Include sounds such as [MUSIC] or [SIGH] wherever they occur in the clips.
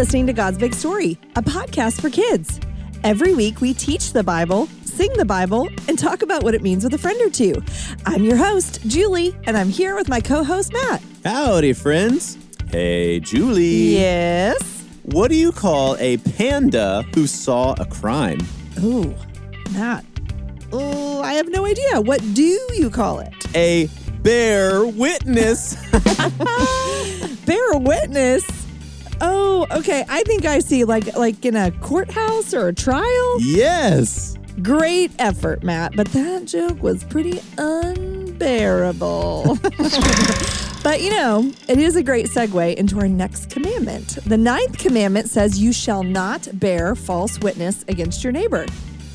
listening to God's Big Story, a podcast for kids. Every week, we teach the Bible, sing the Bible, and talk about what it means with a friend or two. I'm your host, Julie, and I'm here with my co host, Matt. Howdy, friends. Hey, Julie. Yes. What do you call a panda who saw a crime? Oh, Matt. Oh, I have no idea. What do you call it? A bear witness. [LAUGHS] [LAUGHS] bear witness? Oh, okay. I think I see like like in a courthouse or a trial. Yes. Great effort, Matt, but that joke was pretty unbearable. [LAUGHS] but you know, it is a great segue into our next commandment. The ninth commandment says, You shall not bear false witness against your neighbor.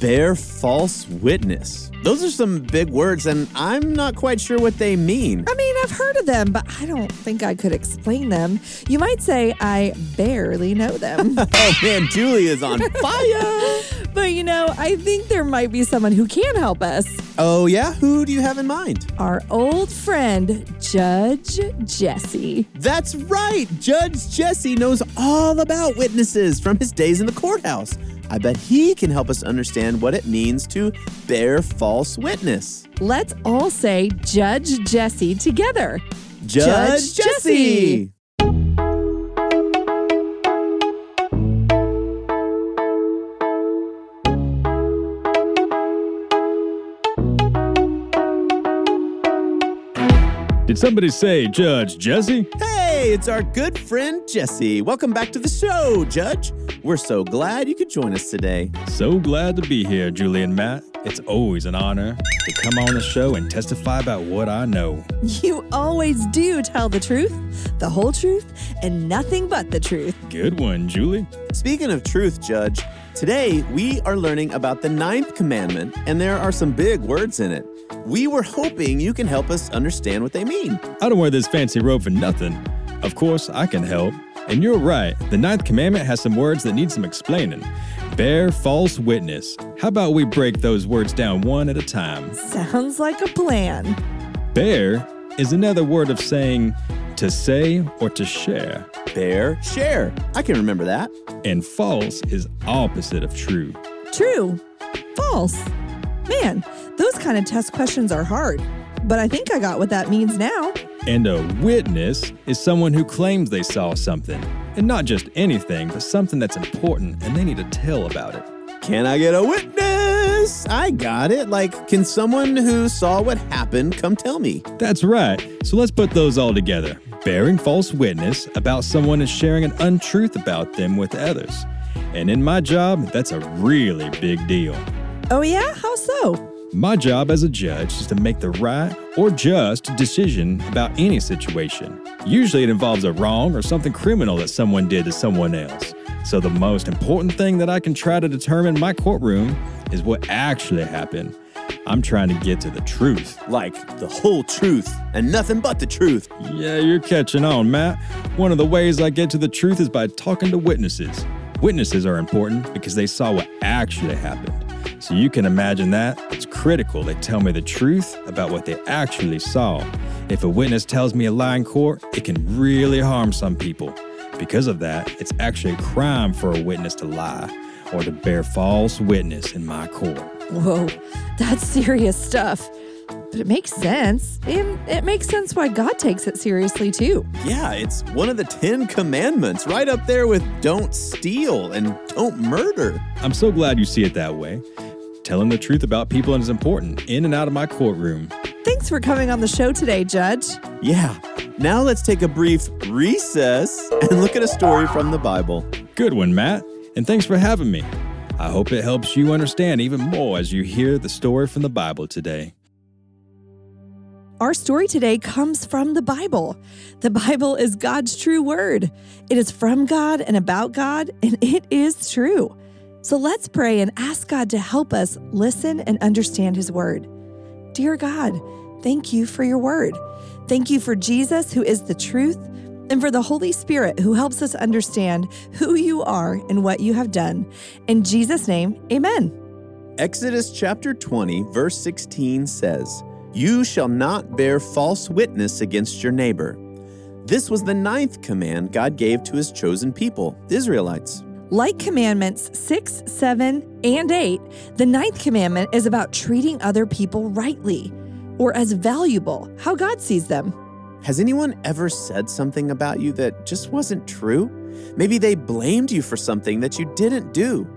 Bear false witness. Those are some big words, and I'm not quite sure what they mean. I mean, I've heard of them, but I don't think I could explain them. You might say I barely know them. [LAUGHS] oh man, Julie is on [LAUGHS] fire. but you know, I think there might be someone who can help us. Oh, yeah? Who do you have in mind? Our old friend, Judge Jesse. That's right. Judge Jesse knows all about witnesses from his days in the courthouse. I bet he can help us understand what it means to bear false witness. Let's all say Judge Jesse together. Judge, Judge Jesse. Did somebody say Judge Jesse? Hey, it's our good friend Jesse. Welcome back to the show, Judge. We're so glad you could join us today. So glad to be here, Julie and Matt. It's always an honor to come on the show and testify about what I know. You always do tell the truth, the whole truth, and nothing but the truth. Good one, Julie. Speaking of truth, Judge, today we are learning about the ninth commandment, and there are some big words in it. We were hoping you can help us understand what they mean. I don't wear this fancy robe for nothing. Of course, I can help. And you're right, the ninth commandment has some words that need some explaining. Bear false witness. How about we break those words down one at a time? Sounds like a plan. Bear is another word of saying to say or to share. Bear, share. I can remember that. And false is opposite of true. True. False. Man, those kind of test questions are hard, but I think I got what that means now. And a witness is someone who claims they saw something. And not just anything, but something that's important and they need to tell about it. Can I get a witness? I got it. Like, can someone who saw what happened come tell me? That's right. So let's put those all together. Bearing false witness about someone and sharing an untruth about them with others. And in my job, that's a really big deal. Oh, yeah? How so? My job as a judge is to make the right or just decision about any situation. Usually it involves a wrong or something criminal that someone did to someone else. So the most important thing that I can try to determine in my courtroom is what actually happened. I'm trying to get to the truth. Like the whole truth and nothing but the truth. Yeah, you're catching on, Matt. One of the ways I get to the truth is by talking to witnesses. Witnesses are important because they saw what actually happened. So you can imagine that. It's critical they tell me the truth about what they actually saw. If a witness tells me a lie in court, it can really harm some people. Because of that, it's actually a crime for a witness to lie or to bear false witness in my court. Whoa, that's serious stuff. but it makes sense. And it makes sense why God takes it seriously, too. Yeah, it's one of the Ten Commandments, right up there with don't steal and don't murder. I'm so glad you see it that way. Telling the truth about people is important in and out of my courtroom. Thanks for coming on the show today, Judge. Yeah. Now let's take a brief recess and look at a story from the Bible. Good one, Matt. And thanks for having me. I hope it helps you understand even more as you hear the story from the Bible today. Our story today comes from the Bible. The Bible is God's true word. It is from God and about God, and it is true. So let's pray and ask God to help us listen and understand His word. Dear God, thank you for your word. Thank you for Jesus, who is the truth, and for the Holy Spirit, who helps us understand who you are and what you have done. In Jesus' name, amen. Exodus chapter 20, verse 16 says, You shall not bear false witness against your neighbor. This was the ninth command God gave to his chosen people, the Israelites. Like commandments 6, 7, and 8, the ninth commandment is about treating other people rightly or as valuable, how God sees them. Has anyone ever said something about you that just wasn't true? Maybe they blamed you for something that you didn't do.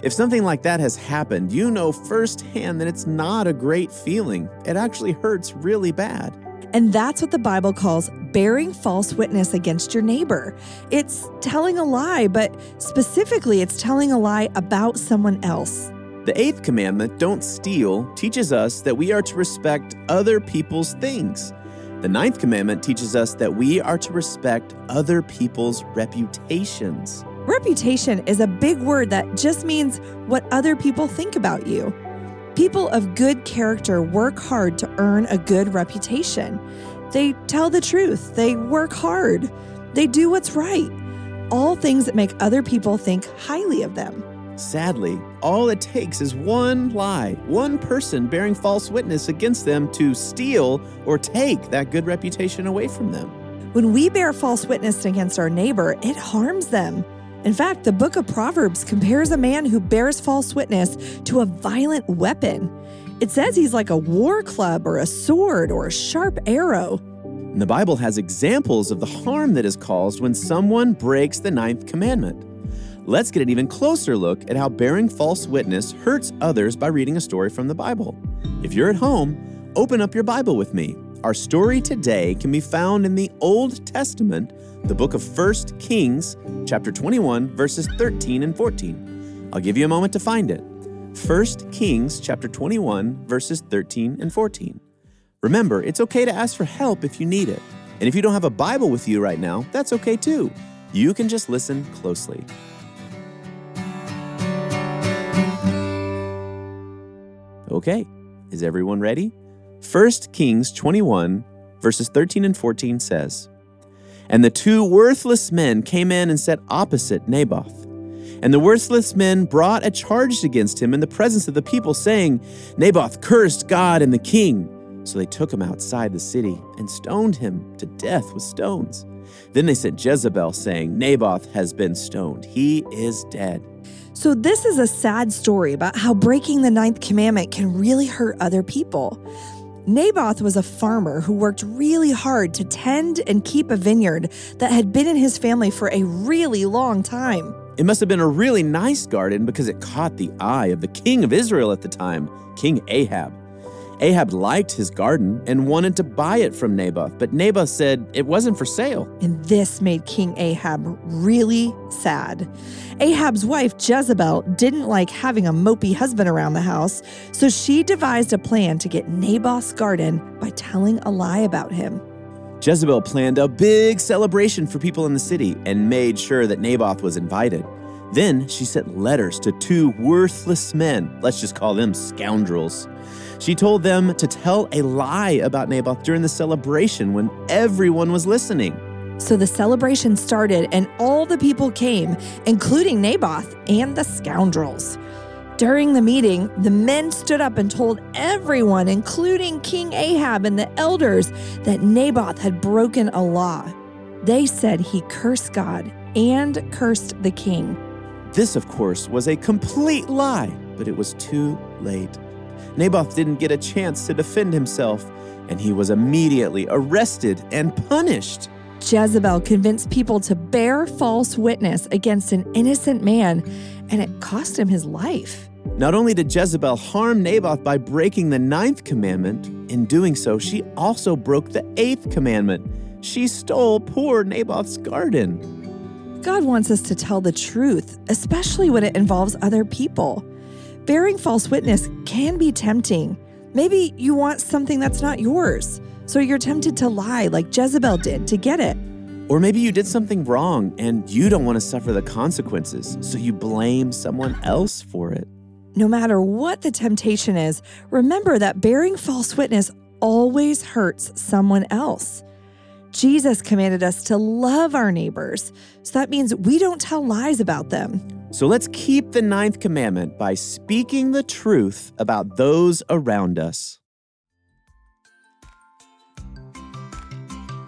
If something like that has happened, you know firsthand that it's not a great feeling. It actually hurts really bad. And that's what the Bible calls bearing false witness against your neighbor. It's telling a lie, but specifically, it's telling a lie about someone else. The eighth commandment, don't steal, teaches us that we are to respect other people's things. The ninth commandment teaches us that we are to respect other people's reputations. Reputation is a big word that just means what other people think about you. People of good character work hard to earn a good reputation. They tell the truth, they work hard, they do what's right. All things that make other people think highly of them. Sadly, all it takes is one lie, one person bearing false witness against them to steal or take that good reputation away from them. When we bear false witness against our neighbor, it harms them. In fact, the book of Proverbs compares a man who bears false witness to a violent weapon. It says he's like a war club or a sword or a sharp arrow. And the Bible has examples of the harm that is caused when someone breaks the ninth commandment. Let's get an even closer look at how bearing false witness hurts others by reading a story from the Bible. If you're at home, open up your Bible with me. Our story today can be found in the Old Testament, the book of 1 Kings, chapter 21, verses 13 and 14. I'll give you a moment to find it. 1 Kings, chapter 21, verses 13 and 14. Remember, it's okay to ask for help if you need it. And if you don't have a Bible with you right now, that's okay too. You can just listen closely. Okay, is everyone ready? 1 Kings 21, verses 13 and 14 says, And the two worthless men came in and sat opposite Naboth. And the worthless men brought a charge against him in the presence of the people, saying, Naboth cursed God and the king. So they took him outside the city and stoned him to death with stones. Then they sent Jezebel, saying, Naboth has been stoned. He is dead. So, this is a sad story about how breaking the ninth commandment can really hurt other people. Naboth was a farmer who worked really hard to tend and keep a vineyard that had been in his family for a really long time. It must have been a really nice garden because it caught the eye of the king of Israel at the time, King Ahab. Ahab liked his garden and wanted to buy it from Naboth, but Naboth said it wasn't for sale. And this made King Ahab really sad. Ahab's wife, Jezebel, didn't like having a mopey husband around the house, so she devised a plan to get Naboth's garden by telling a lie about him. Jezebel planned a big celebration for people in the city and made sure that Naboth was invited. Then she sent letters to two worthless men, let's just call them scoundrels. She told them to tell a lie about Naboth during the celebration when everyone was listening. So the celebration started, and all the people came, including Naboth and the scoundrels. During the meeting, the men stood up and told everyone, including King Ahab and the elders, that Naboth had broken a law. They said he cursed God and cursed the king. This, of course, was a complete lie, but it was too late. Naboth didn't get a chance to defend himself, and he was immediately arrested and punished. Jezebel convinced people to bear false witness against an innocent man, and it cost him his life. Not only did Jezebel harm Naboth by breaking the ninth commandment, in doing so, she also broke the eighth commandment. She stole poor Naboth's garden. God wants us to tell the truth, especially when it involves other people. Bearing false witness can be tempting. Maybe you want something that's not yours, so you're tempted to lie like Jezebel did to get it. Or maybe you did something wrong and you don't want to suffer the consequences, so you blame someone else for it. No matter what the temptation is, remember that bearing false witness always hurts someone else. Jesus commanded us to love our neighbors, so that means we don't tell lies about them. So let's keep the ninth commandment by speaking the truth about those around us.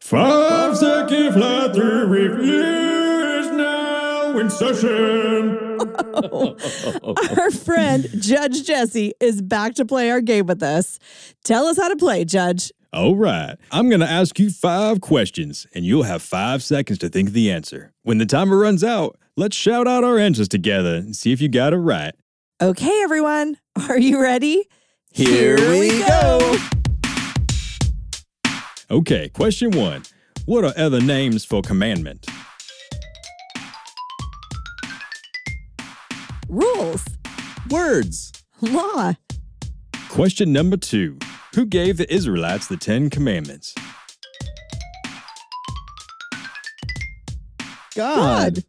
Five second fly through review is now in session. Our friend Judge Jesse is back to play our game with us. Tell us how to play, Judge. All right. I'm going to ask you five questions, and you'll have five seconds to think of the answer. When the timer runs out, let's shout out our answers together and see if you got it right. Okay, everyone, are you ready? Here we go. Okay, question one. What are other names for commandment? Rules, Words. law, Question number two. Who gave the Israelites the Ten Commandments? God. God,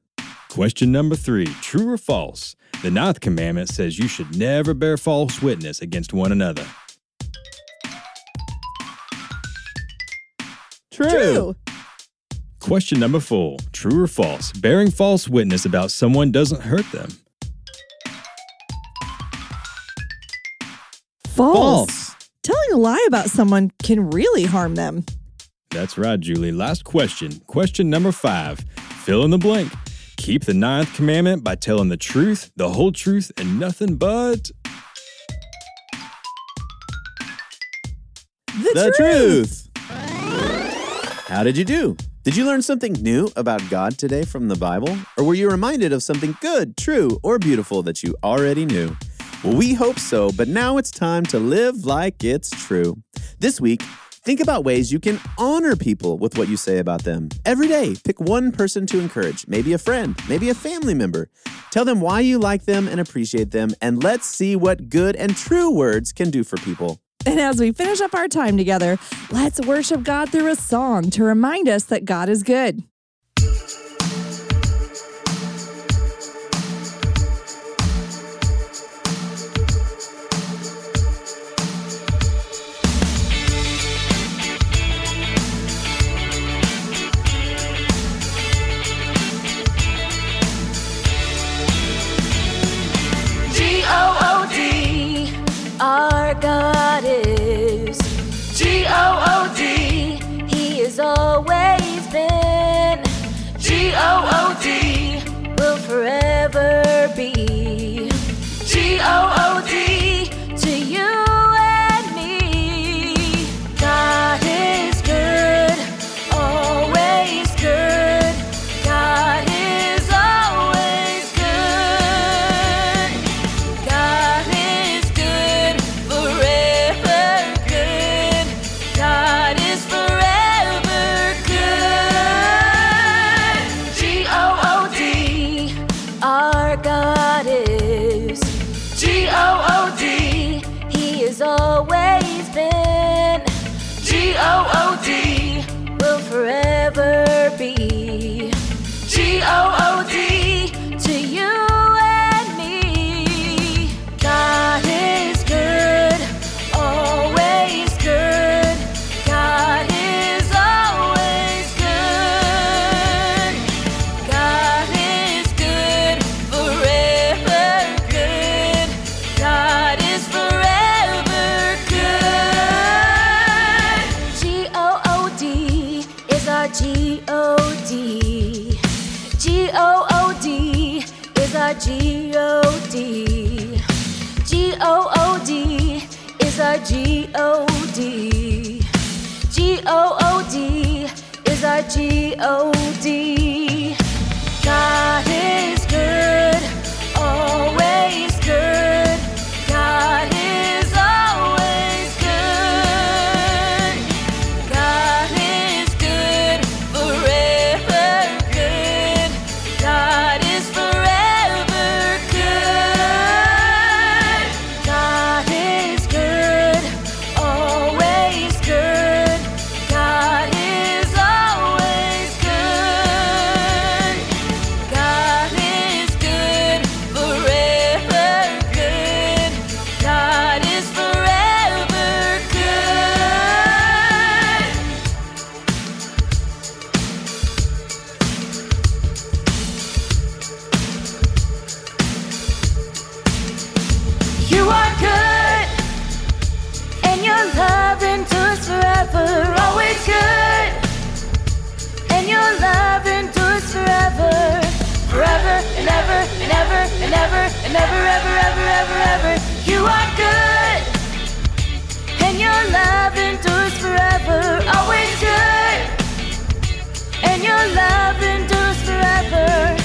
Question number three. True or false? The ninth commandment says you should never bear false witness against one another. True. true, Question number four. True or false? Bearing false witness about someone doesn't hurt them. false. Telling a lie about someone can really harm them. That's right, Julie. Last question. Question number five. Fill in the blank. Keep the ninth commandment by telling the truth, the whole truth, and nothing but. The, The truth. truth. How did you do? Did you learn something new about God today from the Bible? Or were you reminded of something good, true, or beautiful that you already knew? Well, we hope so, but now it's time to live like it's true. This week, think about ways you can honor people with what you say about them. Every day, pick one person to encourage, maybe a friend, maybe a family member. Tell them why you like them and appreciate them, and let's see what good and true words can do for people. And as we finish up our time together, let's worship God through a song to remind us that God is good. a G O D. G O O D is a G O D. G O O D is a G O D. G O O D is a G O D. God. Ever, ever, ever. You are good, and your love endures forever. Always good, and your love endures forever.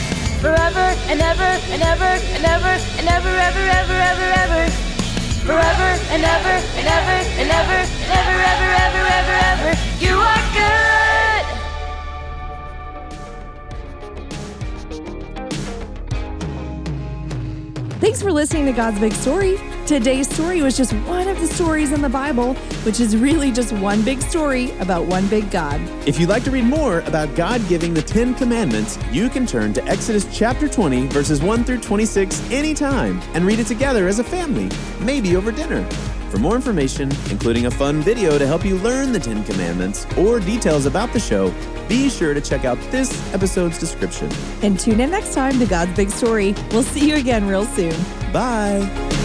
Forever and ever and ever and ever and ever, ever, ever, ever, ever. Forever and ever and ever and ever and ever, ever, ever, ever, ever. You are good. Thanks for listening to God's Big Story. Today's story was just one of the stories in the Bible, which is really just one big story about one big God. If you'd like to read more about God giving the Ten Commandments, you can turn to Exodus chapter 20, verses 1 through 26 anytime and read it together as a family, maybe over dinner. For more information, including a fun video to help you learn the Ten Commandments or details about the show, be sure to check out this episode's description. And tune in next time to God's Big Story. We'll see you again real soon. Bye.